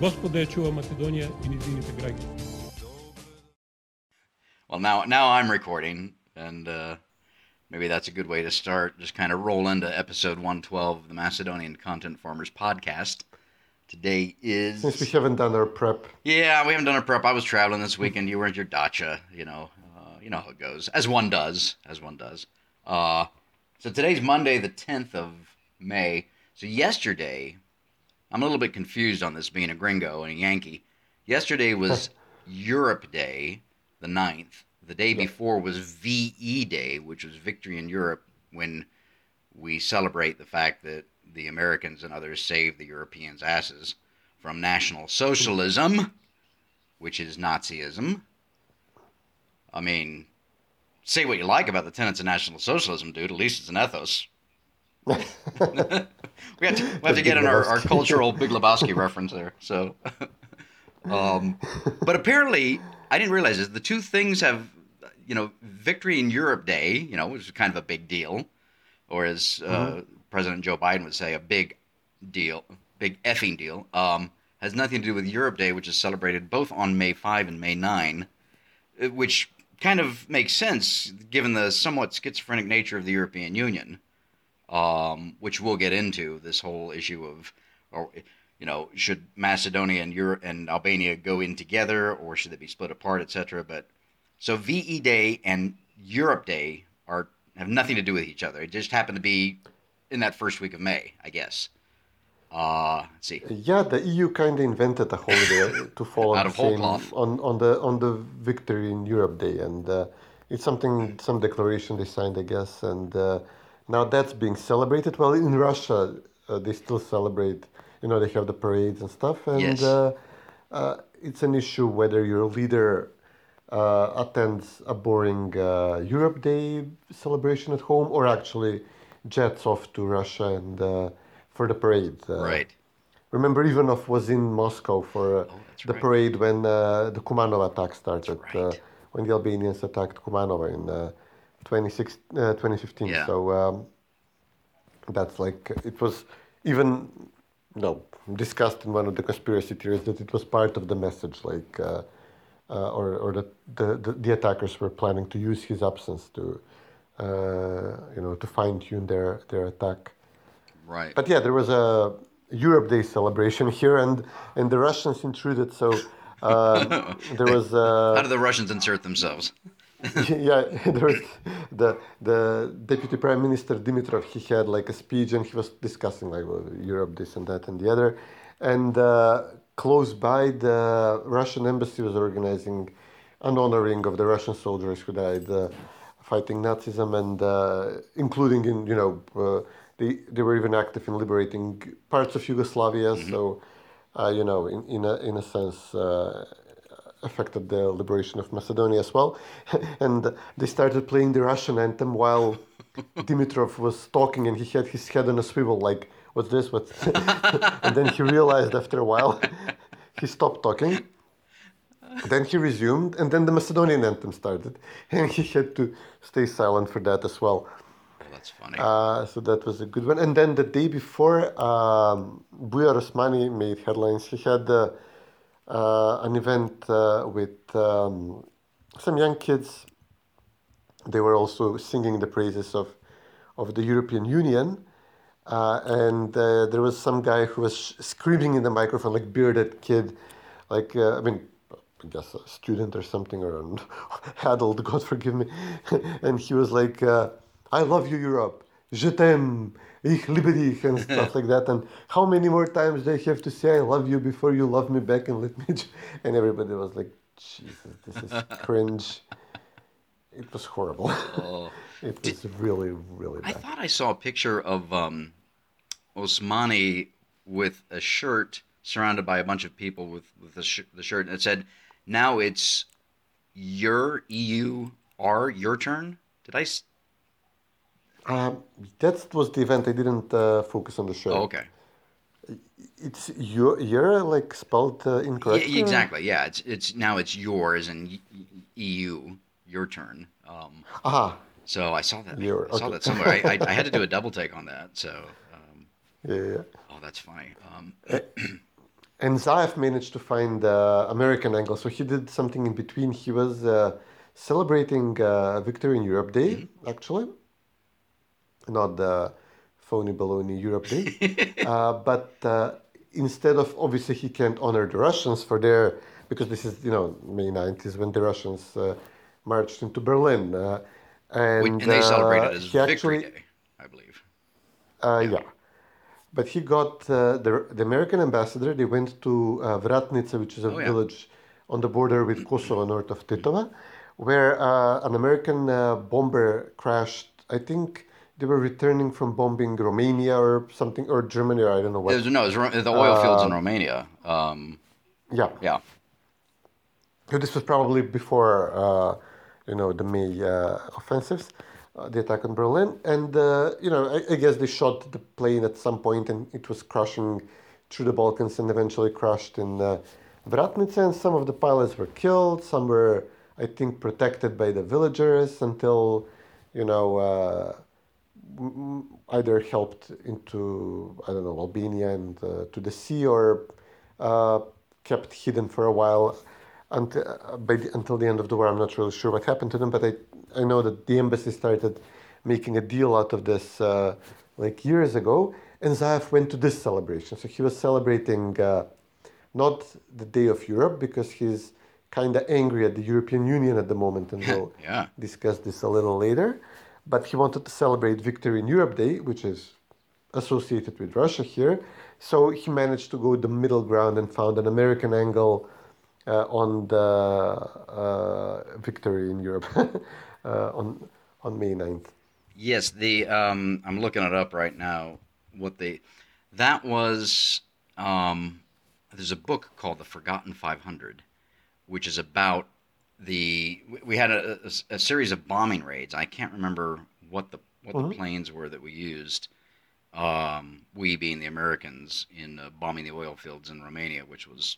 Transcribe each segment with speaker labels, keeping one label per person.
Speaker 1: Господа ја чува Македонија и низините граѓани.
Speaker 2: Well, now now I'm recording, and uh, maybe that's a good way to start. Just kind of roll into episode 112 of the Macedonian Content Farmers podcast. Today is
Speaker 3: Since we haven't done our prep.
Speaker 2: yeah, we haven't done a prep. I was traveling this weekend. You were at your dacha, you know, uh, you know how it goes, as one does, as one does. Uh, so today's Monday, the 10th of May. So yesterday, I'm a little bit confused on this being a gringo and a Yankee. Yesterday was Europe Day, the 9th. The day before was VE Day, which was Victory in Europe, when we celebrate the fact that the Americans and others saved the Europeans' asses from National Socialism, which is Nazism. I mean, say what you like about the tenets of National Socialism, dude. At least it's an ethos. We have to, we have to get in our, our cultural Big Lebowski reference there. So, um, but apparently, I didn't realize this. The two things have, you know, Victory in Europe Day, you know, which is kind of a big deal, or as uh, President Joe Biden would say, a big deal, big effing deal, um, has nothing to do with Europe Day, which is celebrated both on May 5 and May 9, uh, which kind of makes sense given the somewhat schizophrenic nature of the European Union, um, which we'll get into this whole issue of, or you know, should Macedonia and Europe and Albania go in together, or should they be split apart, etc. But so VE Day and Europe Day are have nothing to do with each other. It just happened to be in that first week of May, I guess. Uh, let's see.
Speaker 3: Yeah, the EU kind of invented a holiday to fall
Speaker 2: Out
Speaker 3: on
Speaker 2: of
Speaker 3: the
Speaker 2: whole cloth.
Speaker 3: on on the on the Victory in Europe Day, and uh, it's something some declaration they signed, I guess, and uh, now that's being celebrated. Well, in Russia, uh, they still celebrate. You know, they have the parades and stuff, and
Speaker 2: Yes.
Speaker 3: uh, uh, it's an issue whether your leader uh, attends a boring uh, Europe Day celebration at home or actually jets off to Russia and uh, for the parade. Uh,
Speaker 2: Right.
Speaker 3: Remember, Ivanov was in Moscow for uh,
Speaker 2: Oh,
Speaker 3: the
Speaker 2: right.
Speaker 3: parade when uh, the Kumanovo attack started,
Speaker 2: right.
Speaker 3: when the Albanians attacked Kumanovo in uh, 26, uh, 2015.
Speaker 2: Yeah.
Speaker 3: So um, that's like, it was even, no, discussed in one of the conspiracy theories that it was part of the message, like, uh, uh, or, or that the, the, the attackers were planning to use his absence to, uh, you know, to fine tune their, their attack.
Speaker 2: Right.
Speaker 3: But yeah, there was a Europe Day celebration here, and and the Russians intruded. So um, there was
Speaker 2: How
Speaker 3: uh,
Speaker 2: do the Russians insert themselves?
Speaker 3: yeah, there was the the deputy prime minister Dimitrov. He had like a speech, and he was discussing like well, Europe, this and that and the other, and uh, close by the Russian embassy was organizing an honoring of the Russian soldiers who died uh, fighting Nazism, and uh, including in you know uh, they they were even active in liberating parts of Yugoslavia. So uh, you know in in a in a sense. Affected the liberation of Macedonia as well. and they started playing the Russian anthem while Dimitrov was talking and he had his head on a swivel, like, what's this? What's and then he realized after a while he stopped talking. Then he resumed, and then the Macedonian anthem started, and he had to stay silent for that as well.
Speaker 2: Oh, that's funny.
Speaker 3: Uh, so that was a good one. And then the day before, um, Bujar Osmani made headlines. He had uh, uh, an event uh, with um, some young kids. They were also singing the praises of, of the European Union. Uh, and uh, there was some guy who was screaming in the microphone, like bearded kid, like uh, I mean, I guess a student or something or an adult, God forgive me. and he was like, uh, "I love you, Europe. Je t'aime. Ich liebe dich," and stuff like that. And how many more times they have to say "I love you" before you love me back and let me? j-" And everybody was like, "Jesus, this is cringe." It was horrible. it was really, really
Speaker 2: I thought I saw a picture of um, Osmani with a shirt surrounded by a bunch of people with with the, sh- the shirt, and it said, "Now it's your EU are your turn." Did I? s-
Speaker 3: Um, that was the event. I didn't uh, focus on the show.
Speaker 2: Oh, okay.
Speaker 3: It's your year like spelled uh,
Speaker 2: Yeah,
Speaker 3: incorrectly.
Speaker 2: exactly. Yeah. It's it's now it's yours and EU your turn. Um,
Speaker 3: Aha.
Speaker 2: so I saw that.
Speaker 3: Your-
Speaker 2: I saw
Speaker 3: okay.
Speaker 2: that somewhere. I, I, I had to do a double take on that. So. Um,
Speaker 3: Yeah, yeah.
Speaker 2: oh, that's funny. Um,
Speaker 3: And Zaev managed to find the American angle. So he did something in between. He was uh, celebrating uh, Victory in Europe Day,
Speaker 2: Mm-hmm.
Speaker 3: actually, not the phony baloney Europe Day. uh, but uh, instead of, obviously, he can't honor the Russians for their, because this is, you know, May 90s when the Russians uh, marched into Berlin. Uh, and,
Speaker 2: and they celebrated as Victory
Speaker 3: actually-
Speaker 2: Day, I believe.
Speaker 3: uh, yeah. But he got uh, the, the American ambassador. They went to uh, Vratnica, which is a
Speaker 2: Oh, yeah.
Speaker 3: village on the border with Kosovo, north of Tetovo, where uh, an American uh, bomber crashed. I think they were returning from bombing Romania or something, or Germany, or I don't know
Speaker 2: It
Speaker 3: what.
Speaker 2: was, no, it was the oil fields
Speaker 3: Uh,
Speaker 2: in Romania. Um,
Speaker 3: yeah.
Speaker 2: yeah.
Speaker 3: So this was probably before, uh, you know, the May uh, offensives, uh, the attack on Berlin, and uh, you know, I, I guess they shot the plane at some point, and it was crashing through the Balkans, and eventually crashed in uh, Vratnica, and some of the pilots were killed, some were, I think, protected by the villagers until, you know. Either helped into I don't know Albania and uh, to the sea or uh, kept hidden for a while until uh, by the, until the end of the war. I'm not really sure what happened to them, but I I know that the embassy started making a deal out of this uh, like years ago, and Zaev went to this celebration. So he was celebrating uh, not the Day of Europe because he's kind of angry at the European Union at the moment, and we'll
Speaker 2: Yeah.
Speaker 3: discuss this a little later. But he wanted to celebrate Victory in Europe Day, which is associated with Russia here. So he managed to go the middle ground and found an American angle uh, on the uh, Victory in Europe uh, on on May 9th.
Speaker 2: Yes, the um, I'm looking it up right now. What they that was um, there's a book called The Forgotten 500, which is about the we- had a, a, a series of bombing raids. I can't remember what the what the planes were that we used. Um, we being the Americans in uh, bombing the oil fields in Romania, which was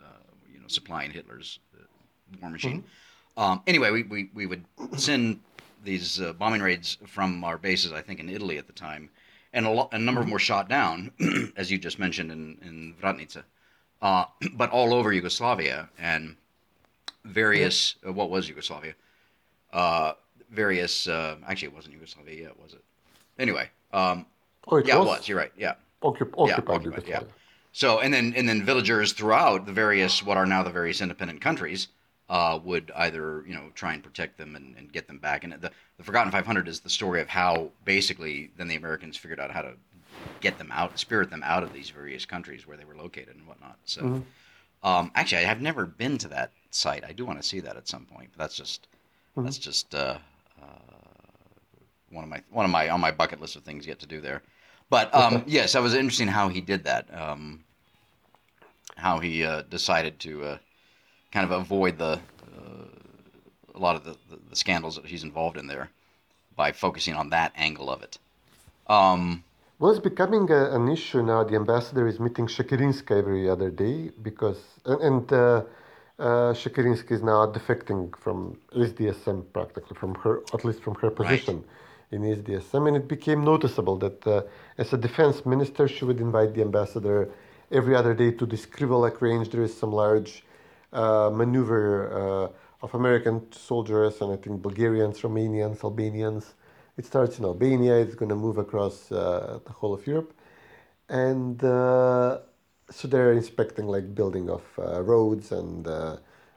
Speaker 2: uh, you know supplying Hitler's uh, war machine. Um, anyway, we, we, we would send these uh, bombing raids from our bases, I think in Italy at the time, and a, lo- a number of them were shot down, as you just mentioned in in Vratnica, uh, but all over Yugoslavia and various uh, what was Yugoslavia, uh, various uh, actually it wasn't Yugoslavia yet, was it? Anyway, um,
Speaker 3: Oh, it
Speaker 2: yeah,
Speaker 3: was,
Speaker 2: it was. You're right. Yeah.
Speaker 3: Occup-
Speaker 2: Yeah,
Speaker 3: occupied
Speaker 2: occupied, yeah. So and then and then villagers throughout the various what are now the various independent countries uh, would either you know try and protect them and, and get them back. And the the Forgotten 500 is the story of how basically then the Americans figured out how to get them out, spirit them out of these various countries where they were located and whatnot. So um, actually, I have never been to that site. I do want to see that at some point. But that's just that's just uh, uh, one of my one of my on my bucket list of things yet to do there. But um, yes, that was interesting how he did that. Um, how he uh, decided to uh, kind of avoid the uh, a lot of the, the, the scandals that he's involved in there by focusing on that angle of it. Um,
Speaker 3: Well, it's becoming a, an issue now. The ambassador is meeting Shekerinska every other day because, and, and uh, uh, is now defecting from SDSM practically, from her, at least from her position in SDSM. And it became noticeable that uh, as a defense minister, she would invite the ambassador every other day to this Krivolak range. There is some large uh, maneuver uh, of American soldiers and I think Bulgarians, Romanians, Albanians. It starts in Albania, it's going to move across uh, the whole of Europe. And uh, so they're inspecting like building of uh, roads and uh,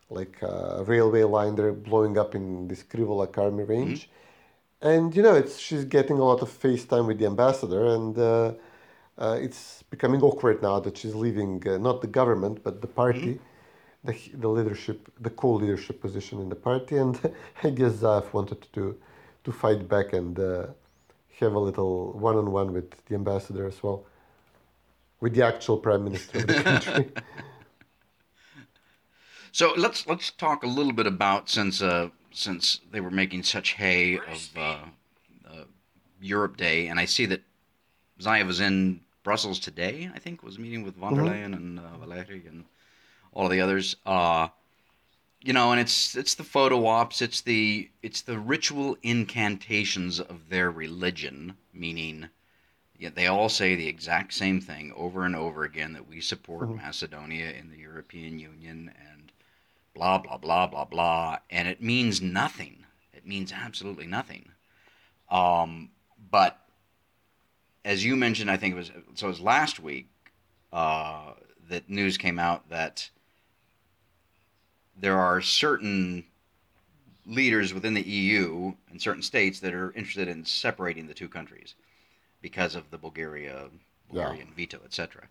Speaker 3: like a railway line they're blowing up in this Krivolak army range. And you know, it's she's getting a lot of FaceTime with the ambassador, and uh, uh, it's becoming awkward now that she's leaving uh, not the government but the party, the the leadership, the co-leadership position in the party. And I guess Zaev wanted to to fight back and uh, have a little one-on-one with the ambassador as well. With the actual prime minister of the country.
Speaker 2: So let's let's talk a little bit about since uh, since they were making such hay of uh, uh, Europe Day, and I see that Zaev was in Brussels today. I think was meeting with von der Leyen and uh, Valeri and all of the others. Uh, you know, and it's it's the photo ops, it's the it's the ritual incantations of their religion, meaning. Yeah, they all say the exact same thing over and over again that we support Macedonia in the European Union and blah blah blah blah blah. And it means nothing. It means absolutely nothing. Um, but as you mentioned i think it was so it was last week uh, that news came out that there are certain leaders within the eu and certain states that are interested in separating the two countries because of the bulgaria bulgarian veto etc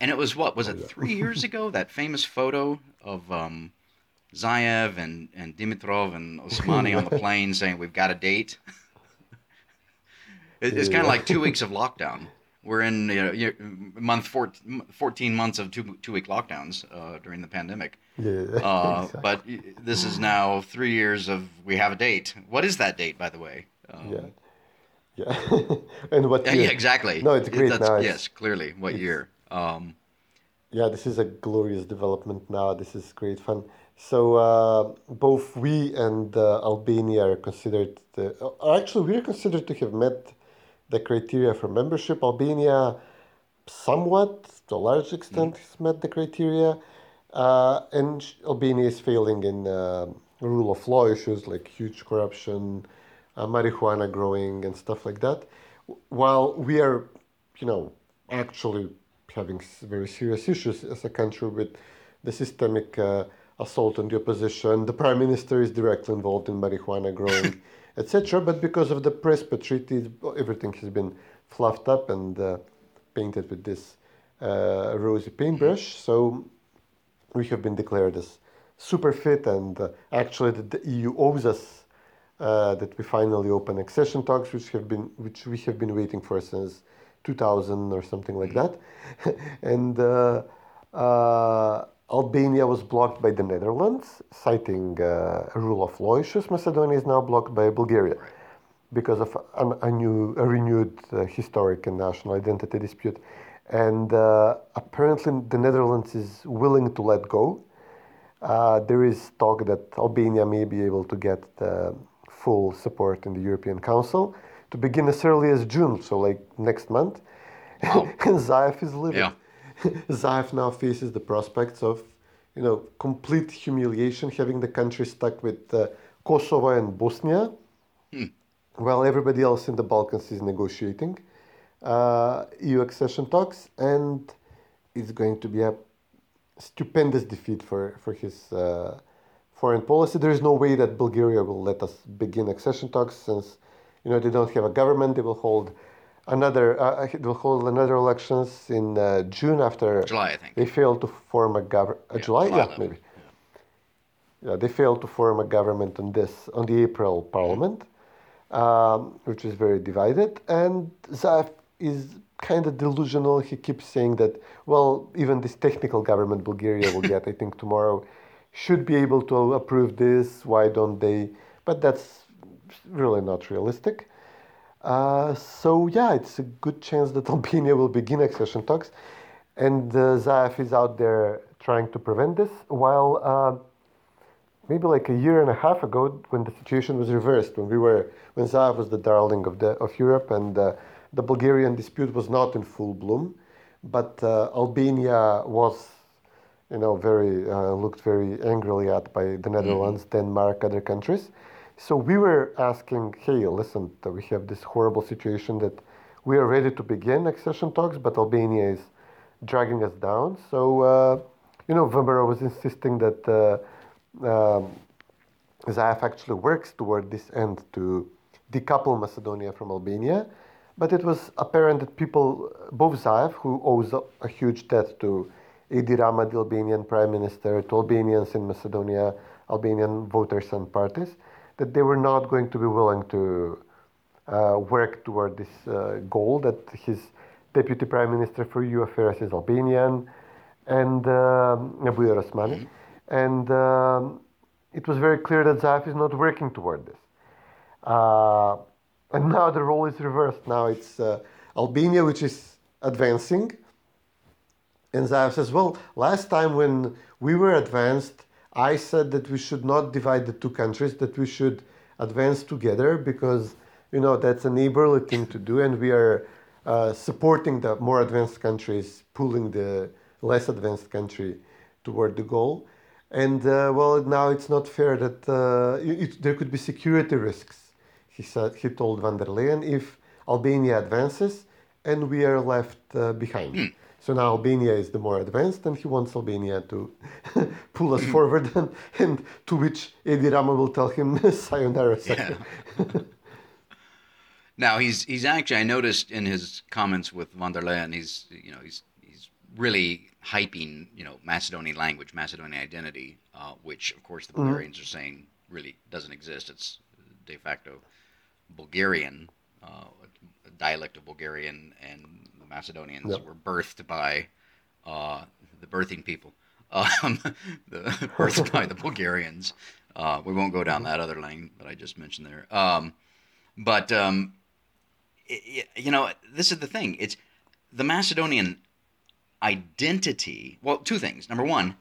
Speaker 2: and it was what was it three years ago that famous photo of um, Zaev and, and Dimitrov and Osmani on the plane saying we've got a date. It- it's kind of like two weeks of lockdown. We're in you know, month four, 14 months of two two week lockdowns uh, during the pandemic.
Speaker 3: Yeah,
Speaker 2: Uh,
Speaker 3: exactly.
Speaker 2: But this is now three years of we have a date. What is that date, by the way? Um,
Speaker 3: yeah, yeah. and what?
Speaker 2: yeah,
Speaker 3: year?
Speaker 2: yeah, exactly.
Speaker 3: No, it's great
Speaker 2: That's-
Speaker 3: now. It's-
Speaker 2: yes, clearly. What year? Um,
Speaker 3: Yeah, this is a glorious development now. This is great fun. So uh, both we and uh, Albania are considered. The, uh, actually, we are considered to have met the criteria for membership. Albania, somewhat to a large extent, has met the criteria, uh, and Albania is failing in uh, rule of law issues like huge corruption, uh, marijuana growing, and stuff like that. While we are, you know, actually having very serious issues as a country with the systemic uh, assault on the opposition. The prime minister is directly involved in marijuana growing, etc. But because of the Prespa treaty, everything has been fluffed up and uh, painted with this uh, rosy paintbrush. So we have been declared as super fit, and uh, actually the, the EU owes us uh, that we finally open accession talks, which have been which we have been waiting for since 2000 or something like that, and. Uh, uh, Albania was blocked by the Netherlands, citing uh, rule of law issues. Macedonia is now blocked by Bulgaria because of an, a new, a renewed uh, historic and national identity dispute. And uh, apparently, the Netherlands is willing to let go. Uh, there is talk that Albania may be able to get the full support in the European Council to begin as early as June, so like next month. and Zaev is living.
Speaker 2: Yeah.
Speaker 3: Zaev now faces the prospects of, you know, complete humiliation, having the country stuck with uh, Kosovo and Bosnia, while everybody else in the Balkans is negotiating uh, EU accession talks, and it's going to be a stupendous defeat for for his uh, foreign policy. There is no way that Bulgaria will let us begin accession talks since, you know, they don't have a government. They will hold another. Uh, they will hold another elections in uh, June after
Speaker 2: July, I think.
Speaker 3: they failed to form a government. Uh, July,
Speaker 2: July
Speaker 3: yeah,
Speaker 2: 11th.
Speaker 3: maybe. Yeah, they failed to form a government on this on the April Parliament, um, which is very divided. And Zaev is kind of delusional. He keeps saying that well, even this technical government Bulgaria will get, I think tomorrow, should be able to approve this. Why don't they? But that's really not realistic. Uh, so yeah, it's a good chance that Albania will begin accession talks, and uh, Zaev is out there trying to prevent this. While uh, maybe like a year and a half ago, when the situation was reversed, when we were when Zaev was the darling of the of Europe, and uh, the Bulgarian dispute was not in full bloom, but uh, Albania was, you know, very uh, looked very angrily at by the Netherlands, Denmark, other countries. So we were asking, hey, listen, we have this horrible situation that we are ready to begin accession talks, but Albania is dragging us down. So, uh, you know, Weber was insisting that uh, um, Zaev actually works toward this end to decouple Macedonia from Albania. But it was apparent that people, both Zaev, who owes a, a huge debt to Edi Rama, the Albanian prime minister, to Albanians in Macedonia, Albanian voters and parties, that they were not going to be willing to uh, work toward this uh, goal that his deputy prime minister for EU affairs is Albanian, and um, Bujar Osmani, and um, it was very clear that Zaev is not working toward this. Uh, and now the role is reversed. Now it's uh, Albania which is advancing, and Zaev says, well, last time when we were advanced, I said that we should not divide the two countries, that we should advance together because, you know, that's a neighborly thing to do, and we are uh, supporting the more advanced countries, pulling the less advanced country toward the goal. And uh, well, now it's not fair that uh, it, there could be security risks. He said he told von der Leyen if Albania advances and we are left uh, behind. So now Albania is the more advanced, and he wants Albania to pull us forward. And, and to which Edi Rama will tell him, "Sayonara, sucker."
Speaker 2: Now he's he's actually I noticed in his comments with von der Leyen he's you know he's he's really hyping you know Macedonian language Macedonian identity uh, which of course the Bulgarians are saying really doesn't exist it's de facto Bulgarian uh, a dialect of Bulgarian and Macedonians
Speaker 3: Yep.
Speaker 2: were birthed by uh, the birthing people um, the birthed by the Bulgarians uh, we won't go down that other lane that I just mentioned there um, but um, i- i- you know, this is the thing. It's the Macedonian identity. Well, two things. Number one,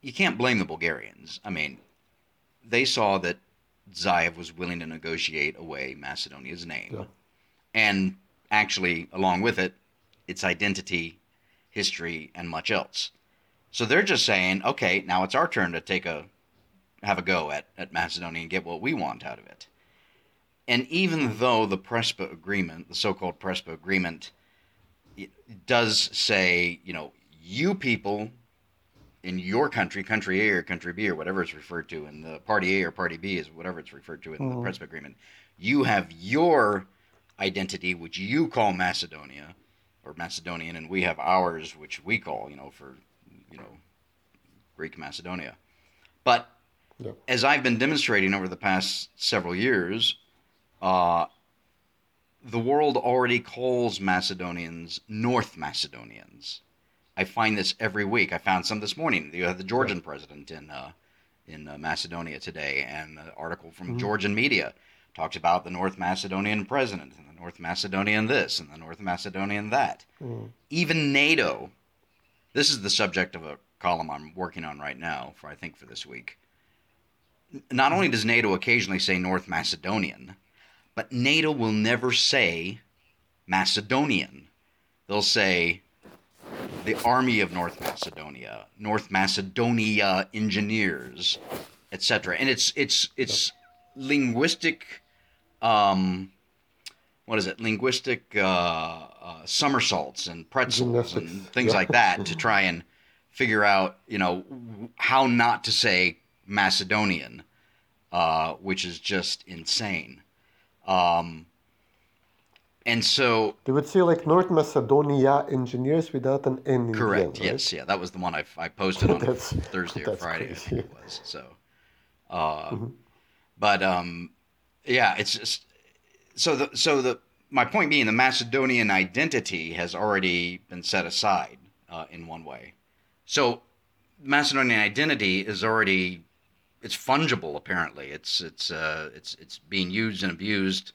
Speaker 2: you can't blame the Bulgarians. I mean, they saw that Zaev was willing to negotiate away Macedonia's name,
Speaker 3: Yeah.
Speaker 2: and actually, along with it, its identity, history, and much else. So they're just saying, okay, now it's our turn to take a have a go at, at Macedonia and get what we want out of it. And even though the Prespa agreement, the so-called Prespa agreement, does say, you know, you people in your country, country A or country B or whatever it's referred to, in the party A or party B is whatever it's referred to in the oh. Prespa agreement, you have your identity, which you call Macedonia or Macedonian, and we have ours, which we call, you know, for, you know, Greek Macedonia. But
Speaker 3: Yeah.
Speaker 2: as I've been demonstrating over the past several years, uh, the world already calls Macedonians North Macedonians. I find this every week. I found some this morning. You have the Georgian president in uh, in uh, Macedonia today, and an article from Georgian media talks about the North Macedonian president and the North Macedonian this and the North Macedonian that. Hmm. Even NATO. This is the subject of a column I'm working on right now for I think for this week. Not only does NATO occasionally say North Macedonian, but NATO will never say Macedonian. They'll say the Army of North Macedonia, North Macedonia Engineers, etc. And it's it's it's linguistic, um, what is it? Linguistic uh, uh, somersaults and pretzels and things
Speaker 3: yeah.
Speaker 2: like that to try and figure out, you know, how not to say Macedonian, uh, which is just insane. Um, and so
Speaker 3: They would say like North Macedonia engineers without an N
Speaker 2: Correct.
Speaker 3: end, right?
Speaker 2: Yes. Yeah. That was the one I, I posted on Thursday or Friday. I think it was. So, uh,
Speaker 3: Mm-hmm.
Speaker 2: but um, yeah, it's just so the so the my point being the Macedonian identity has already been set aside uh, in one way. So Macedonian identity is already it's fungible apparently. It's it's uh, it's it's being used and abused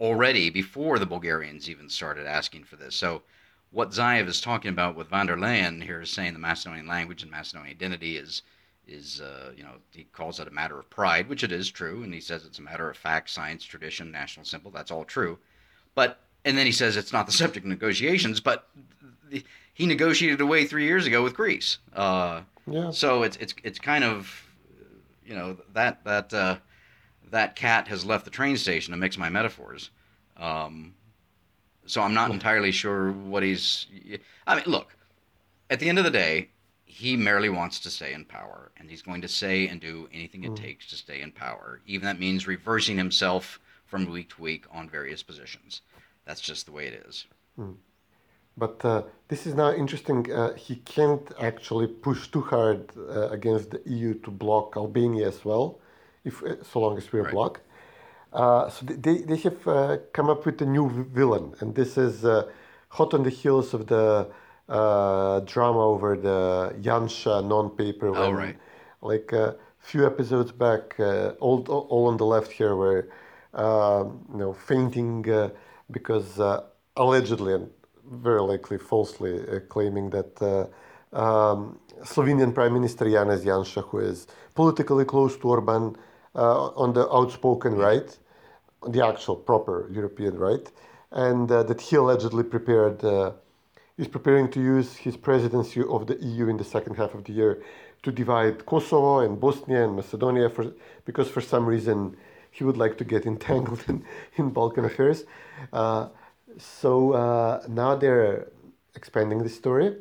Speaker 2: already before the Bulgarians even started asking for this. So what Zaev is talking about with von der Leyen here is saying the Macedonian language and Macedonian identity is is uh, you know he calls it a matter of pride, which it is true, and he says it's a matter of fact, science, tradition, national symbol. That's all true, but and then he says it's not the subject of negotiations, but the, he negotiated away three years ago with Greece. Uh,
Speaker 3: Yeah.
Speaker 2: so it's it's it's kind of you know that that uh, that cat has left the train station to mix my metaphors. Um, so I'm not entirely sure what he's. I mean, look. At the end of the day, he merely wants to stay in power, and he's going to say and do anything it takes to stay in power. Even that means reversing himself from week to week on various positions. That's just the way it is.
Speaker 3: But uh, this is now interesting. Uh, he can't actually push too hard uh, against the EU to block Albania as well, if uh, so long as we're
Speaker 2: Right.
Speaker 3: blocked. Uh, so they, they have uh, come up with a new villain, and this is uh, hot on the heels of the uh, drama over the Janša non-paper.
Speaker 2: Oh, right.
Speaker 3: Like a few episodes back, uh, all, all on the left here were, uh, you know, fainting uh, because uh, allegedly and very likely falsely uh, claiming that uh, um, Slovenian Prime Minister Janez Janša, who is politically close to Orban uh, on the outspoken right, the actual proper European right, and uh, that he allegedly prepared uh, is preparing to use his presidency of the EU in the second half of the year to divide Kosovo and Bosnia and Macedonia for because for some reason he would like to get entangled in, in Balkan affairs. Uh, so uh, now they're expanding the story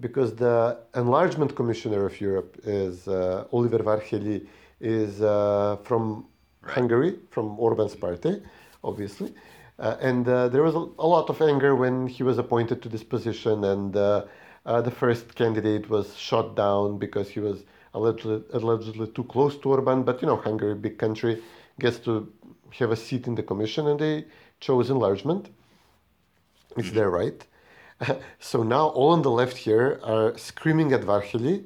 Speaker 3: because the enlargement commissioner of Europe is uh, Oliver Várhelyi is uh, from Hungary, from Orban's party, obviously. Uh, and uh, there was a, a, lot of anger when he was appointed to this position, and uh, uh, the first candidate was shot down because he was allegedly, allegedly too close to Orban. But you know, Hungary, big country, gets to have a seat in the commission, and they chose enlargement. It's their right. so now all on the left here are screaming at Várhelyi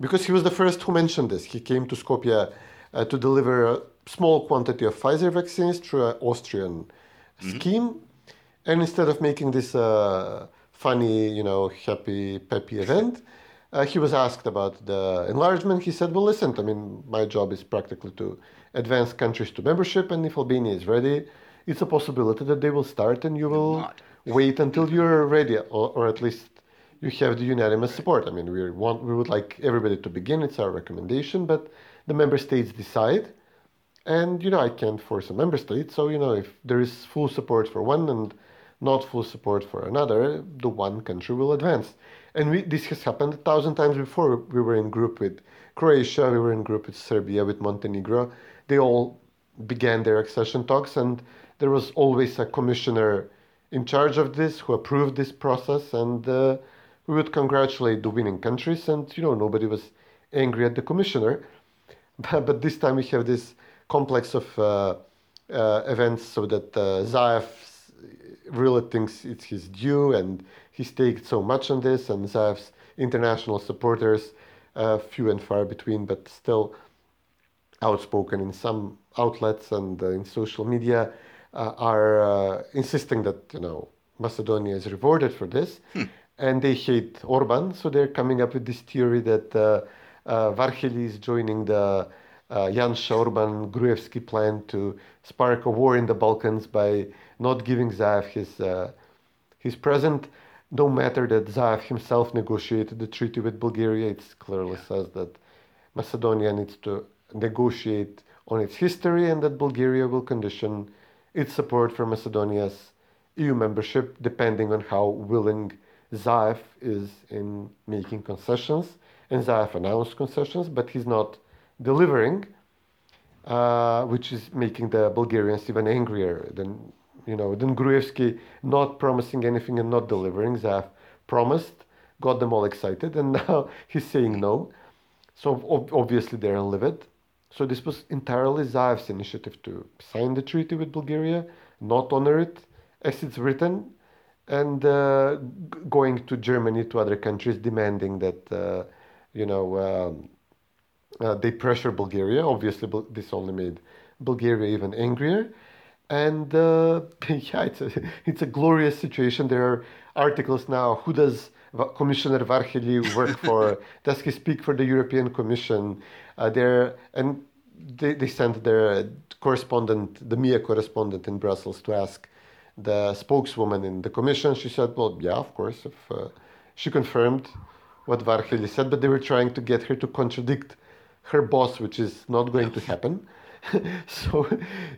Speaker 3: because he was the first who mentioned this. He came to Skopje uh, to deliver a small quantity of Pfizer vaccines through an Austrian scheme. And instead of making this uh, funny, you know, happy, peppy event, uh, he was asked about the enlargement. He said, well, listen, I mean, my job is practically to advance countries to membership. And if Albania is ready, it's a possibility that they will start and you will wait until you're ready, or, or at least you have the unanimous support. I mean, we want we would like everybody to begin. It's our recommendation, but the member states decide, and you know I can't force a member state. So you know if there is full support for one and not full support for another, the one country will advance. And we, this has happened a thousand times before. We were in group with Croatia, we were in group with Serbia, with Montenegro. They all began their accession talks, and there was always a commissioner in charge of this who approved this process, and uh, we would congratulate the winning countries, and you know nobody was angry at the commissioner. But, but this time we have this complex of uh, uh, events, so that uh, Zaev really thinks it's his due, and he staked so much on this, and Zaev's international supporters, uh, few and far between, but still outspoken in some outlets and uh, in social media, uh, are uh, insisting that you know Macedonia is rewarded for this, and they hate Orban, so they're coming up with this theory that uh, uh, Várhelyi is joining the uh, Janša Orban Gruevski plan to spark a war in the Balkans by not giving Zaev his uh, his present. No matter that Zaev himself negotiated the treaty with Bulgaria, it clearly says that Macedonia needs to negotiate on its history and that Bulgaria will condition its support for Macedonia's EU membership depending on how willing Zaev is in making concessions. And Zaev announced concessions, but he's not delivering, uh, which is making the Bulgarians even angrier than you know than Gruevski not promising anything and not delivering. Zaev promised, got them all excited, and now he's saying no. So ob- obviously they're livid. So this was entirely Zaev's initiative to sign the treaty with Bulgaria, not honor it as it's written, and uh, g- going to Germany to other countries demanding that uh, you know um, uh, they pressure Bulgaria. Obviously, this only made Bulgaria even angrier. And uh, yeah, it's a, it's a glorious situation. There are articles now. Who does Commissioner Várhelyi work for? does he speak for the European Commission? Uh, there and they, they sent their correspondent, the MIA correspondent in Brussels, to ask the spokeswoman in the Commission. She said, "Well, yeah, of course." If uh, she confirmed what Várhelyi said, but they were trying to get her to contradict her boss, which is not going to happen. so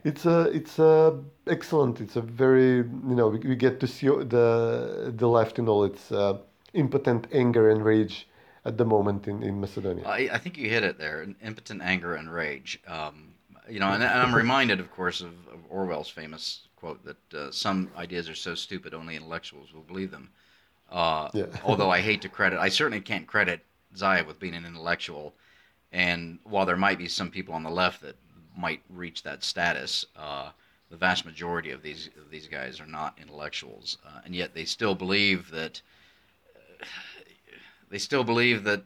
Speaker 3: it's a it's a excellent. It's a very you know we, we get to see the the left in all its uh, impotent anger and rage at the moment in, in Macedonia.
Speaker 2: I, I think you hit it there impotent anger and rage. Um, you know, and, and I'm reminded, of course, of, of Orwell's famous quote that uh, some ideas are so stupid only intellectuals will believe them. Uh,
Speaker 3: Yeah.
Speaker 2: although I hate to credit, I certainly can't credit Zaev with being an intellectual. And while there might be some people on the left that might reach that status. Uh, the vast majority of these of these guys are not intellectuals, uh, and yet they still believe that they still believe that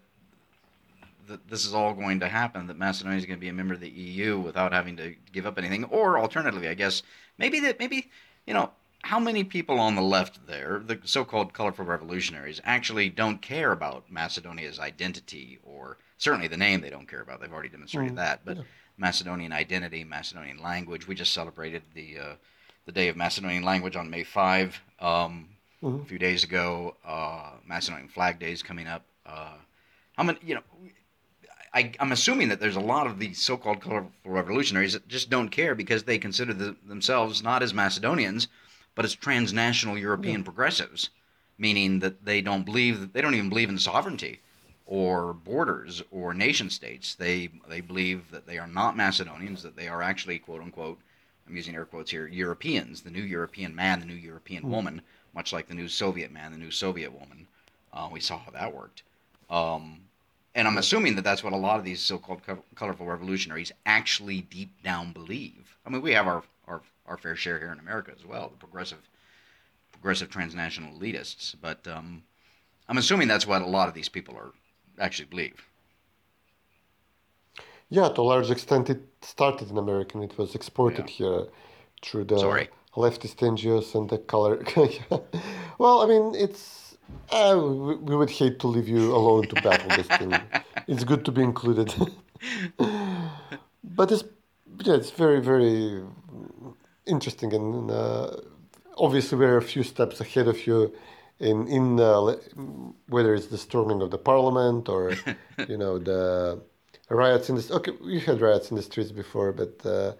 Speaker 2: that this is all going to happen. That Macedonia is going to be a member of the EU without having to give up anything, or alternatively, I guess maybe that maybe you know how many people on the left there, the so-called colorful revolutionaries, actually don't care about Macedonia's identity, or certainly the name they don't care about. They've already demonstrated that, but Macedonian identity, Macedonian language. We just celebrated the uh, the day of Macedonian language on May five. Um, A few days ago, uh, Macedonian Flag Day is coming up. Uh, how many? You know, I, I'm assuming that there's a lot of these so-called colorful revolutionaries that just don't care because they consider the, themselves not as Macedonians, but as transnational European progressives, meaning that they don't believe they don't even believe in sovereignty or borders or nation states. They they believe that they are not Macedonians, that they are actually quote unquote I'm using air quotes here, Europeans, the new European man, the new European woman, much like the new Soviet man, the new Soviet woman. Uh, we saw how that worked. Um, and I'm assuming that that's what a lot of these so-called co- colorful revolutionaries actually deep down believe. I mean, we have our, our, our fair share here in America as well, the progressive progressive transnational elitists. But um, I'm assuming that's what a lot of these people are actually believe.
Speaker 3: Yeah, to a large extent, it started in America and it was exported here through the
Speaker 2: Sorry.
Speaker 3: leftist NGOs and the color. well, I mean, it's. Uh, we, we would hate to leave you alone to battle this thing. It's good to be included. but it's, yeah, it's very, very interesting. And uh, obviously, we're a few steps ahead of you in, in uh, whether it's the storming of the parliament or, you know, the riots in the okay we had riots in the streets before but uh,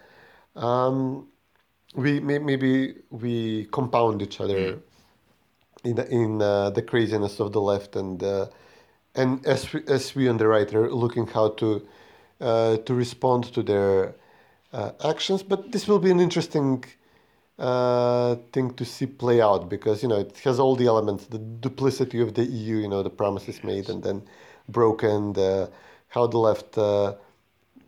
Speaker 3: um, we may, maybe we compound each other in the, in uh, the craziness of the left and uh, and as we, as we on the right are looking how to uh, to respond to their uh, actions. But this will be an interesting uh, thing to see play out because you know it has all the elements the duplicity of the EU you know the promises made and then broken the how the left, uh,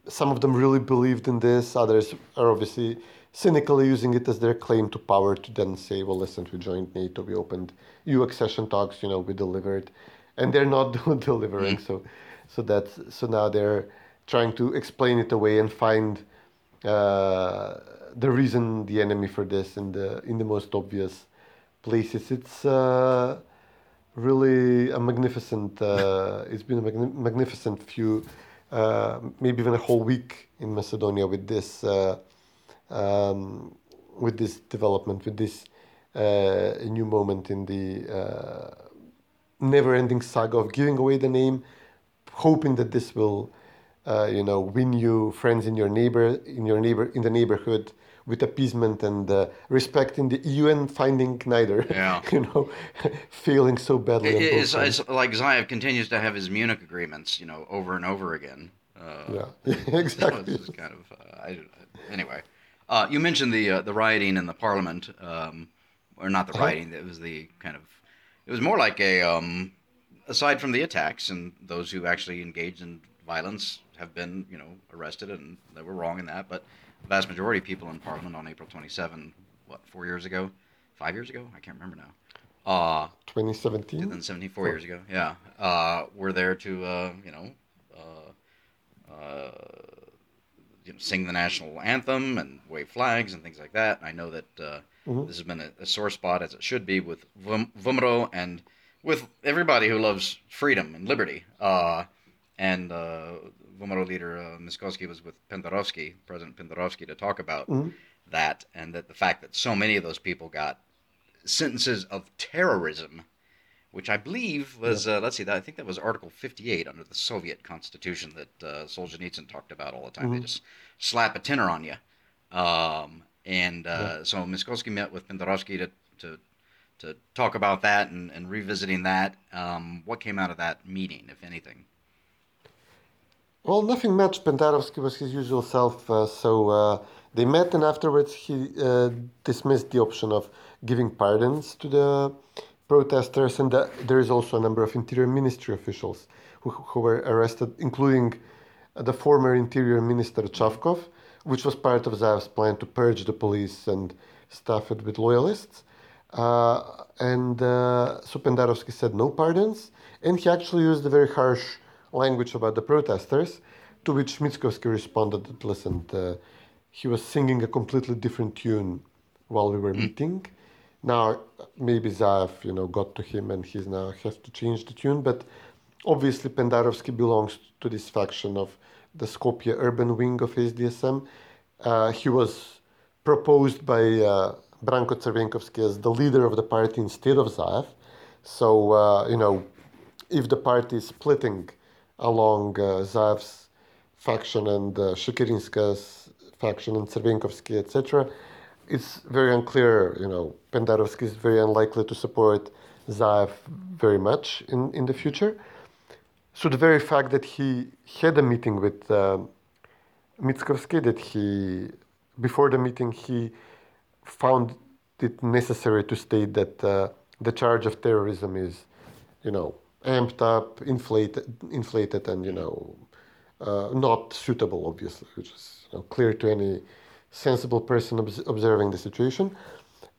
Speaker 3: some of them really believed in this, others are obviously cynically using it as their claim to power to then say, well, listen, we joined NATO, we opened EU accession talks, you know, we delivered, and they're not delivering. So, so that's so now they're trying to explain it away and find uh, the reason, the enemy for this in the in the most obvious places. It's. Uh, really a magnificent. Uh, it's been a magni- magnificent few, uh, maybe even a whole week in Macedonia with this, uh, um, with this development, with this uh, new moment in the never-ending saga of giving away the name, hoping that this will, uh, you know, win you friends in your neighbor, in your neighbor, in the neighborhood with appeasement and uh, respect in the EU and finding neither.
Speaker 2: Yeah.
Speaker 3: you know, failing so badly.
Speaker 2: It- it's, it's like Zaev continues to have his Munich agreements, you know, over and over again. Uh,
Speaker 3: yeah, exactly.
Speaker 2: it's just kind of uh, I, anyway. Uh, you mentioned the uh, the rioting in the parliament, um, or not the
Speaker 3: Uh-huh.
Speaker 2: rioting. It was the kind of it was more like a um, aside from the attacks and those who actually engaged in violence have been you know arrested and they were wrong in that, but the vast majority of people in parliament on April 27, what four years ago, five years ago, I can't remember now. Uh,
Speaker 3: 2017.
Speaker 2: 2074 years ago, yeah, uh, were there to uh, you know, uh, uh, you know, sing the national anthem and wave flags and things like that. I know that uh, this has been a, a sore spot, as it should be, with Vum- VMRO and with everybody who loves freedom and liberty. Uh, and uh, VMRO leader uh, Mickoski was with Pendarovsky, President Pendarovsky, to talk about that, and that the fact that so many of those people got sentences of terrorism, which I believe was uh, let's see, that I think that was Article 58 under the Soviet Constitution that uh, Solzhenitsyn talked about all the time. They just slap a tenner on you, um, and uh, so Mickoski met with Pendarovsky to to to talk about that and, and revisiting that. Um, what came out of that meeting, if anything?
Speaker 3: Well, nothing much. Pendarovsky was his usual self, uh, so uh, they met, and afterwards he uh, dismissed the option of giving pardons to the protesters, and the, there is also a number of Interior Ministry officials who, who were arrested, including the former Interior Minister Chavkov, which was part of Zaev's plan to purge the police and stuff it with loyalists. Uh, and uh, so Pendarovsky said no pardons, and he actually used a very harsh language about the protesters, to which Mickoski responded that, listen, uh, he was singing a completely different tune while we were meeting. Now, maybe Zaev, you know, got to him and he's now has to change the tune, but obviously Pendarovski belongs to this faction of the Skopje urban wing of SDSM. Uh, he was proposed by uh, Branko Crvenkovski as the leader of the party instead of Zaev. So, uh, you know, if the party is splitting along uh, Zaev's faction and uh, Shekerinska's faction and Crvenkovski, etc., it's very unclear. You know, Pendarovski is very unlikely to support Zaev very much in, in the future. So the very fact that he had a meeting with uh, Mickoski, that he, before the meeting, he found it necessary to state that uh, the charge of terrorism is, you know, amped up, inflated, inflated, and you know, uh, not suitable, obviously, which is you know, clear to any sensible person obs- observing the situation.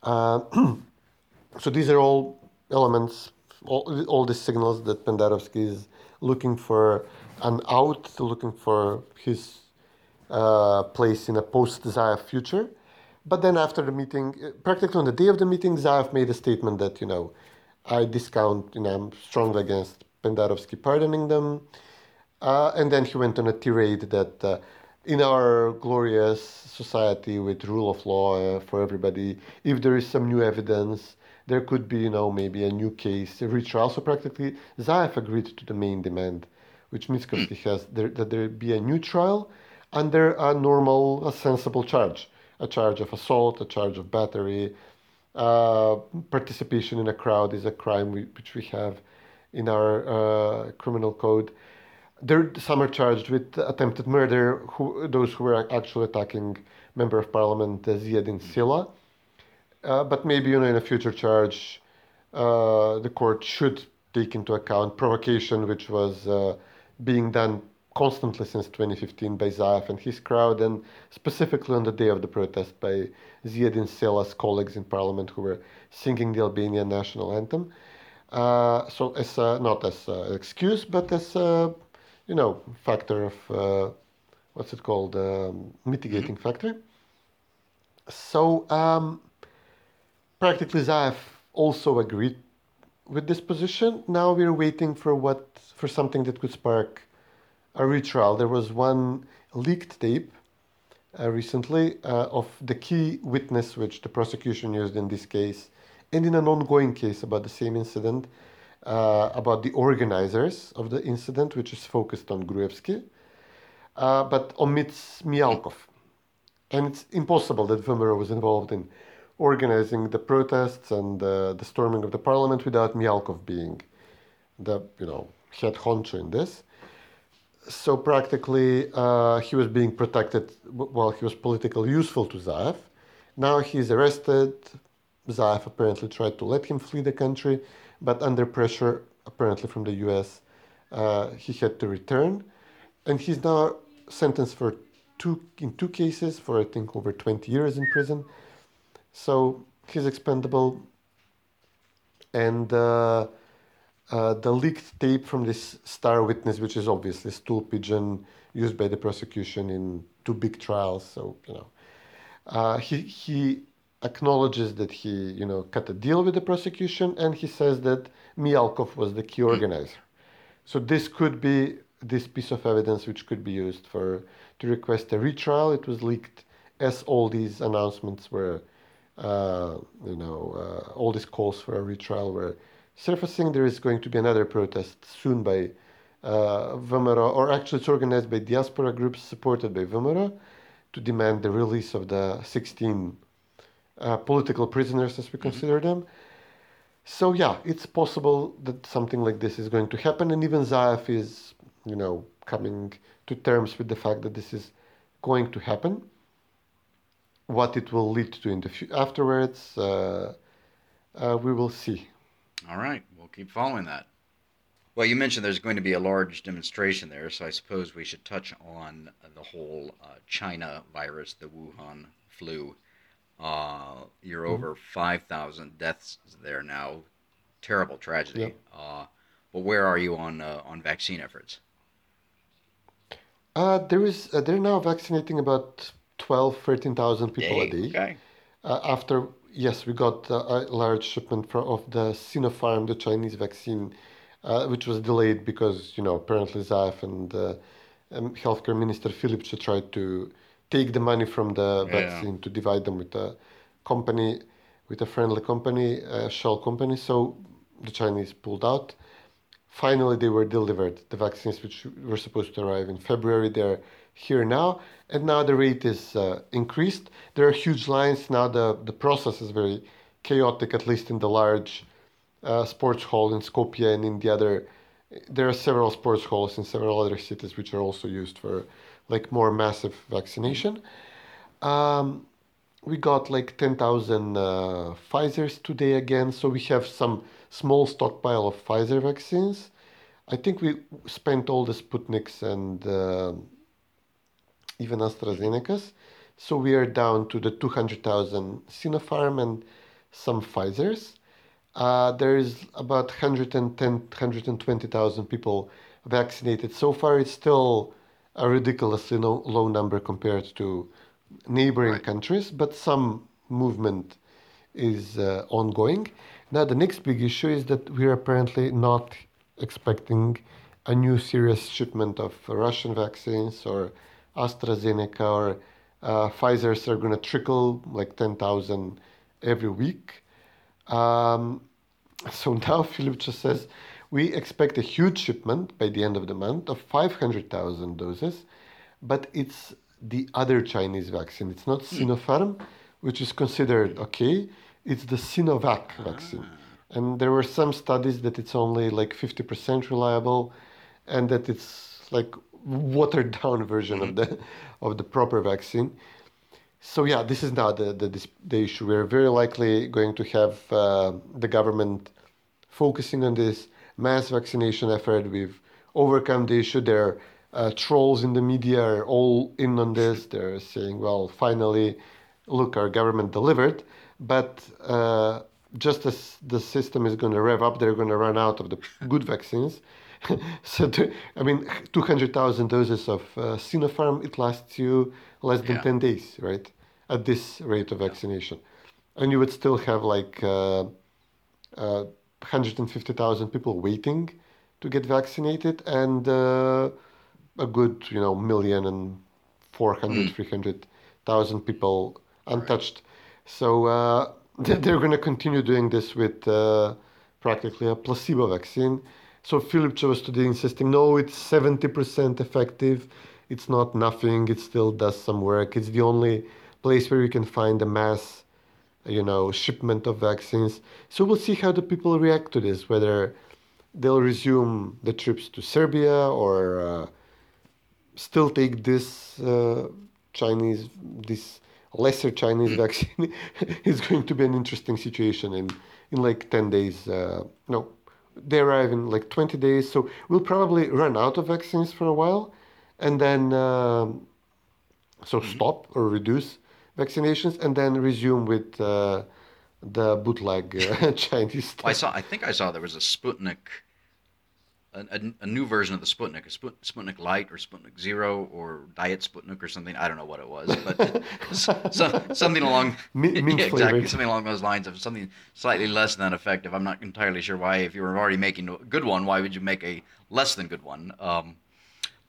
Speaker 3: Uh, so these are all elements, all, all these signals that Pendarovski is looking for an out, looking for his uh, place in a post-Zaev future. But then after the meeting, uh, practically on the day of the meeting, Zaev made a statement that, you know, I discount, you know, I'm strongly against Pendarovski pardoning them. Uh, and then he went on a tirade that uh, in our glorious society with rule of law uh, for everybody, if there is some new evidence, there could be, you know, maybe a new case, a retrial. So practically, Zaev agreed to the main demand, which Mickoski has, there, that there be a new trial under a normal, a sensible charge, a charge of assault, a charge of battery. Uh, participation in a crowd is a crime we, which we have in our uh, criminal code. There, some are charged with attempted murder. Who, those who were actually attacking member of parliament uh, Ziadin Sela. Uh, but maybe you know in a future charge, uh, the court should take into account provocation, which was being done constantly since 2015 by Zaev and his crowd, and specifically on the day of the protest by Ziadin Sela's colleagues in parliament who were singing the Albanian national anthem. Uh, so as a, not as an excuse, but as a you know factor of uh, what's it called um, mitigating factor. So um, practically Zaev also agreed with this position. Now we're waiting for what for something that could spark a retrial. There was one leaked tape uh, recently uh, of the key witness which the prosecution used in this case and in an ongoing case about the same incident uh, about the organizers of the incident which is focused on Gruevski uh, but omits Mijalkov. And it's impossible that VMRO was involved in organizing the protests and uh, the storming of the parliament without Mijalkov being the you know head honcho in this. So practically, uh, he was being protected while he was politically useful to Zaev. Now he's arrested. Zaev apparently tried to let him flee the country, but under pressure, apparently from the U.S., uh, he had to return, and he's now sentenced for two in two cases for I think over 20 years in prison. So he's expendable. And uh, uh, the leaked tape from this star witness, which is obviously a stool pigeon used by the prosecution in two big trials. So you know, uh, he he acknowledges that he you know cut a deal with the prosecution, and he says that Mijalkov was the key organizer. So this could be this piece of evidence which could be used for to request a retrial. It was leaked as all these announcements were uh, you know, uh, all these calls for a retrial were surfacing. There is going to be another protest soon by uh, VMRO, or actually it's organized by diaspora groups supported by VMRO to demand the release of the 16 uh, political prisoners, as we consider them. So yeah, it's possible that something like this is going to happen, and even Zaev is, you know, coming to terms with the fact that this is going to happen what it will lead to in the future afterwards, uh, uh, we will see.
Speaker 2: All right, we'll keep following that. Well, you mentioned there's going to be a large demonstration there, so I suppose we should touch on the whole uh, China virus, the Wuhan flu. Uh, you're
Speaker 3: Mm-hmm.
Speaker 2: over 5,000 deaths there now. Terrible tragedy.
Speaker 3: Yep.
Speaker 2: Uh, but where are you on uh, on vaccine efforts?
Speaker 3: Uh, there is uh, they're now vaccinating about 12, 13,000 people a day.
Speaker 2: Okay.
Speaker 3: Uh, after yes, we got a large shipment from, of the Sinopharm, the Chinese vaccine, uh, which was delayed because you know apparently Zaev and uh, um, healthcare minister Filipče tried to take the money from the
Speaker 2: Yeah.
Speaker 3: vaccine to divide them with a company, with a friendly company, a shell company. So the Chinese pulled out. Finally, they were delivered. The vaccines, which were supposed to arrive in February, they're here now, and now the rate is uh, increased. There are huge lines now. The the process is very chaotic, at least in the large uh, sports hall in Skopje and in the other. There are several sports halls in several other cities which are also used for like more massive vaccination. Um, we got like 10,000 uh, Pfizer's today again, so we have some small stockpile of Pfizer vaccines. I think we spent all the Sputniks and uh, even AstraZeneca's, so we are down to the 200,000 Sinopharm and some Pfizer's. Uh, there is about 110, 120,000 people vaccinated. So far, it's still a ridiculously low, low number compared to neighboring countries, but some movement is uh, ongoing. Now, the next big issue is that we're apparently not expecting a new serious shipment of Russian vaccines or AstraZeneca or uh, Pfizer's are going to trickle like 10,000 every week. Um, so now Filipče says we expect a huge shipment by the end of the month of 500,000 doses, but it's the other Chinese vaccine. It's not hmm. Sinopharm, which is considered okay. It's the Sinovac vaccine. Ah. And there were some studies that it's only like 50% reliable and that it's like watered down version of the hmm. of the proper vaccine. So yeah, this is now the the, the issue. We're very likely going to have uh, the government focusing on this mass vaccination effort. We've overcome the issue. There, uh, trolls in the media are all in on this. They're saying, "Well, finally, look, our government delivered." But uh, just as the system is going to rev up, they're going to run out of the good vaccines. so, to, I mean, 200,000 doses of uh, Sinopharm, it lasts you less than
Speaker 2: Yeah.
Speaker 3: 10 days, right? At this rate of vaccination. And you would still have like uh, uh, 150,000 people waiting to get vaccinated and uh, a good, you know, million and 400, 300,000 people untouched. So uh, they're going to continue doing this with uh, practically a placebo vaccine. So Philip was today insisting, no, it's 70% effective. It's not nothing. It still does some work. It's the only place where you can find a mass, you know, shipment of vaccines. So we'll see how the people react to this, whether they'll resume the trips to Serbia or uh, still take this uh, Chinese, this lesser Chinese vaccine. it's going to be an interesting situation in, in like 10 days. Uh, no, they arrive in like 20 days. So we'll probably run out of vaccines for a while and then um, so stop or reduce vaccinations and then resume with uh, the bootleg uh, Chinese
Speaker 2: Well, I
Speaker 3: stuff.
Speaker 2: saw. I think I saw there was a Sputnik, a, a, new version of the Sputnik, a Sput, Sputnik Light or Sputnik Zero or Diet Sputnik or something. I don't know what it was, but so, something along
Speaker 3: Mint- mint
Speaker 2: yeah, exactly something along those lines of something slightly less than effective. I'm not entirely sure why. If you were already making a good one, why would you make a less than good one? Um,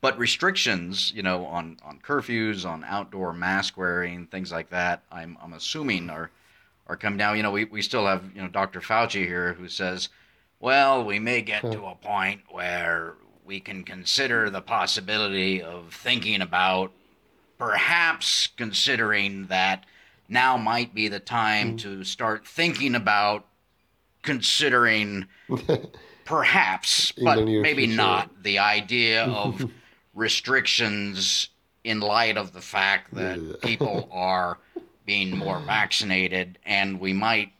Speaker 2: but restrictions, you know, on, on curfews, on outdoor mask wearing, things like that, I'm I'm assuming are are coming down. You know, we, we still have you know Dr. Fauci here who says, well, we may get to a point where we can consider the possibility of thinking about perhaps considering that now might be the time to start thinking about considering perhaps, but maybe
Speaker 3: future.
Speaker 2: not, the idea of restrictions in light of the fact that people are being more vaccinated, and we might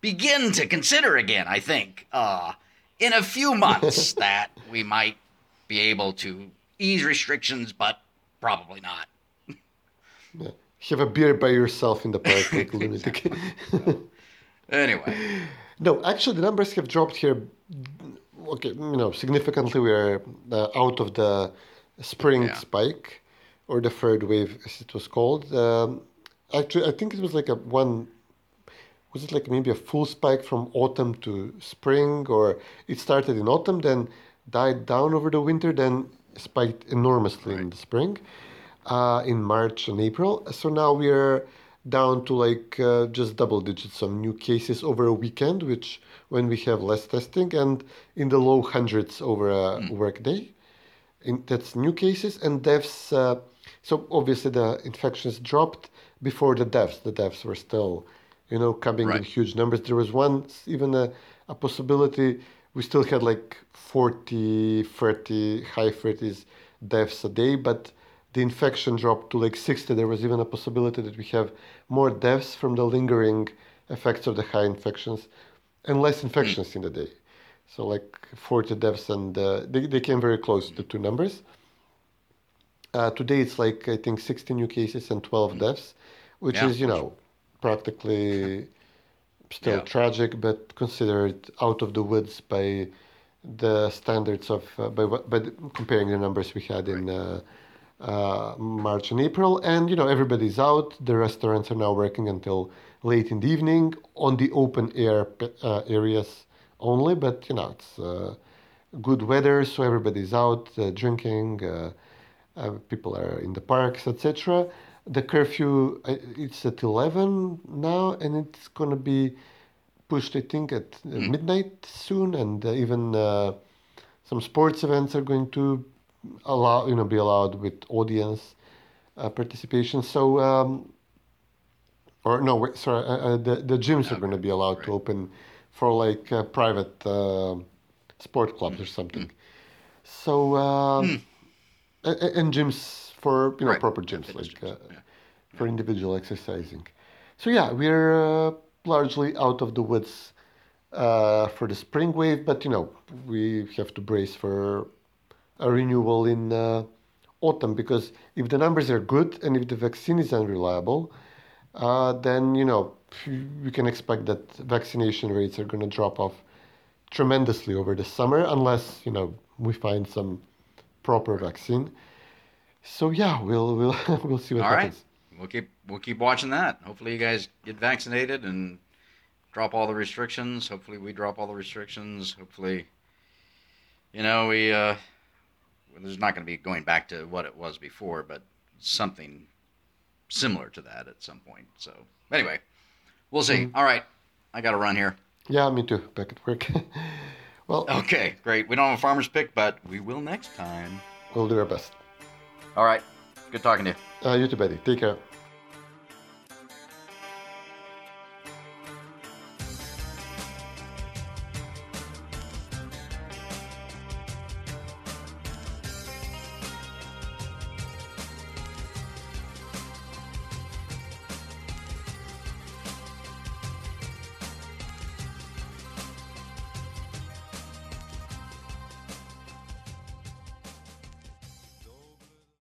Speaker 2: begin to consider again. I think uh, in a few months that we might be able to ease restrictions, but probably not. Yeah.
Speaker 3: Have a beer by yourself in the park, like lunatic.
Speaker 2: Anyway,
Speaker 3: No, actually, the numbers have dropped here. Okay, you know, significantly. We are uh, out of the spring
Speaker 2: Yeah.
Speaker 3: spike, or the third wave, as it was called. Um, actually, I think it was like a one. Was it like maybe a full spike from autumn to spring, or it started in autumn, then died down over the winter, then spiked enormously in the spring, uh, in March and April. So now we are down to like uh, just double digits on new cases over a weekend, which when we have less testing, and in the low hundreds over a work day. In, that's new cases and deaths. Uh, so obviously the infections dropped before the deaths. The deaths were still, you know, coming in huge numbers. There was once even a, a possibility we still had like 40, 30, high 30s deaths a day, but the infection dropped to like 60. There was even a possibility that we have more deaths from the lingering effects of the high infections and less infections in the day. So like 40 deaths, and uh, they, they came very close, the two numbers. Uh, today it's like I think 16 new cases and 12 deaths, which
Speaker 2: Yeah,
Speaker 3: is you know practically still
Speaker 2: Yeah.
Speaker 3: tragic, but considered out of the woods by the standards of uh, by what by the, comparing the numbers we had in uh, uh, March and April, and you know everybody's out. The restaurants are now working until late in the evening on the open air uh, areas only, but you know it's uh, good weather, so everybody's out uh, drinking. Uh, uh, people are in the parks, etc. The curfew uh, it's at 11 now, and it's gonna be pushed, I think, at uh, midnight soon, and uh, even uh, some sports events are going to allow, you know, be allowed with audience uh, participation. So, um, or no, wait, sorry, uh, the the gyms are going to be allowed to open for like uh, private uh, sport clubs or something. So, um, a- a- and gyms for you know
Speaker 2: Right.
Speaker 3: proper gyms like uh,
Speaker 2: yeah.
Speaker 3: For individual exercising. So yeah, we're uh, largely out of the woods uh, for the spring wave, but you know we have to brace for a renewal in uh, autumn because if the numbers are good and if the vaccine is unreliable, uh, then you know we can expect that vaccination rates are going to drop off tremendously over the summer unless you know we find some proper vaccine. So yeah, we'll we'll we'll see what
Speaker 2: all right,
Speaker 3: happens.
Speaker 2: We'll keep we'll keep watching that. Hopefully, you guys get vaccinated and drop all the restrictions. Hopefully, we drop all the restrictions. Hopefully, you know we uh, well, there's not going to be going back to what it was before, but something similar to that at some point. So anyway, we'll see. All right, I got to run here.
Speaker 3: Yeah, me too. Back at work. well,
Speaker 2: Okay, great. We don't have a farmer's pick, but we will next time.
Speaker 3: we'll do our best.
Speaker 2: All right, good talking to you.
Speaker 3: Uh, you too, Betty. Take care.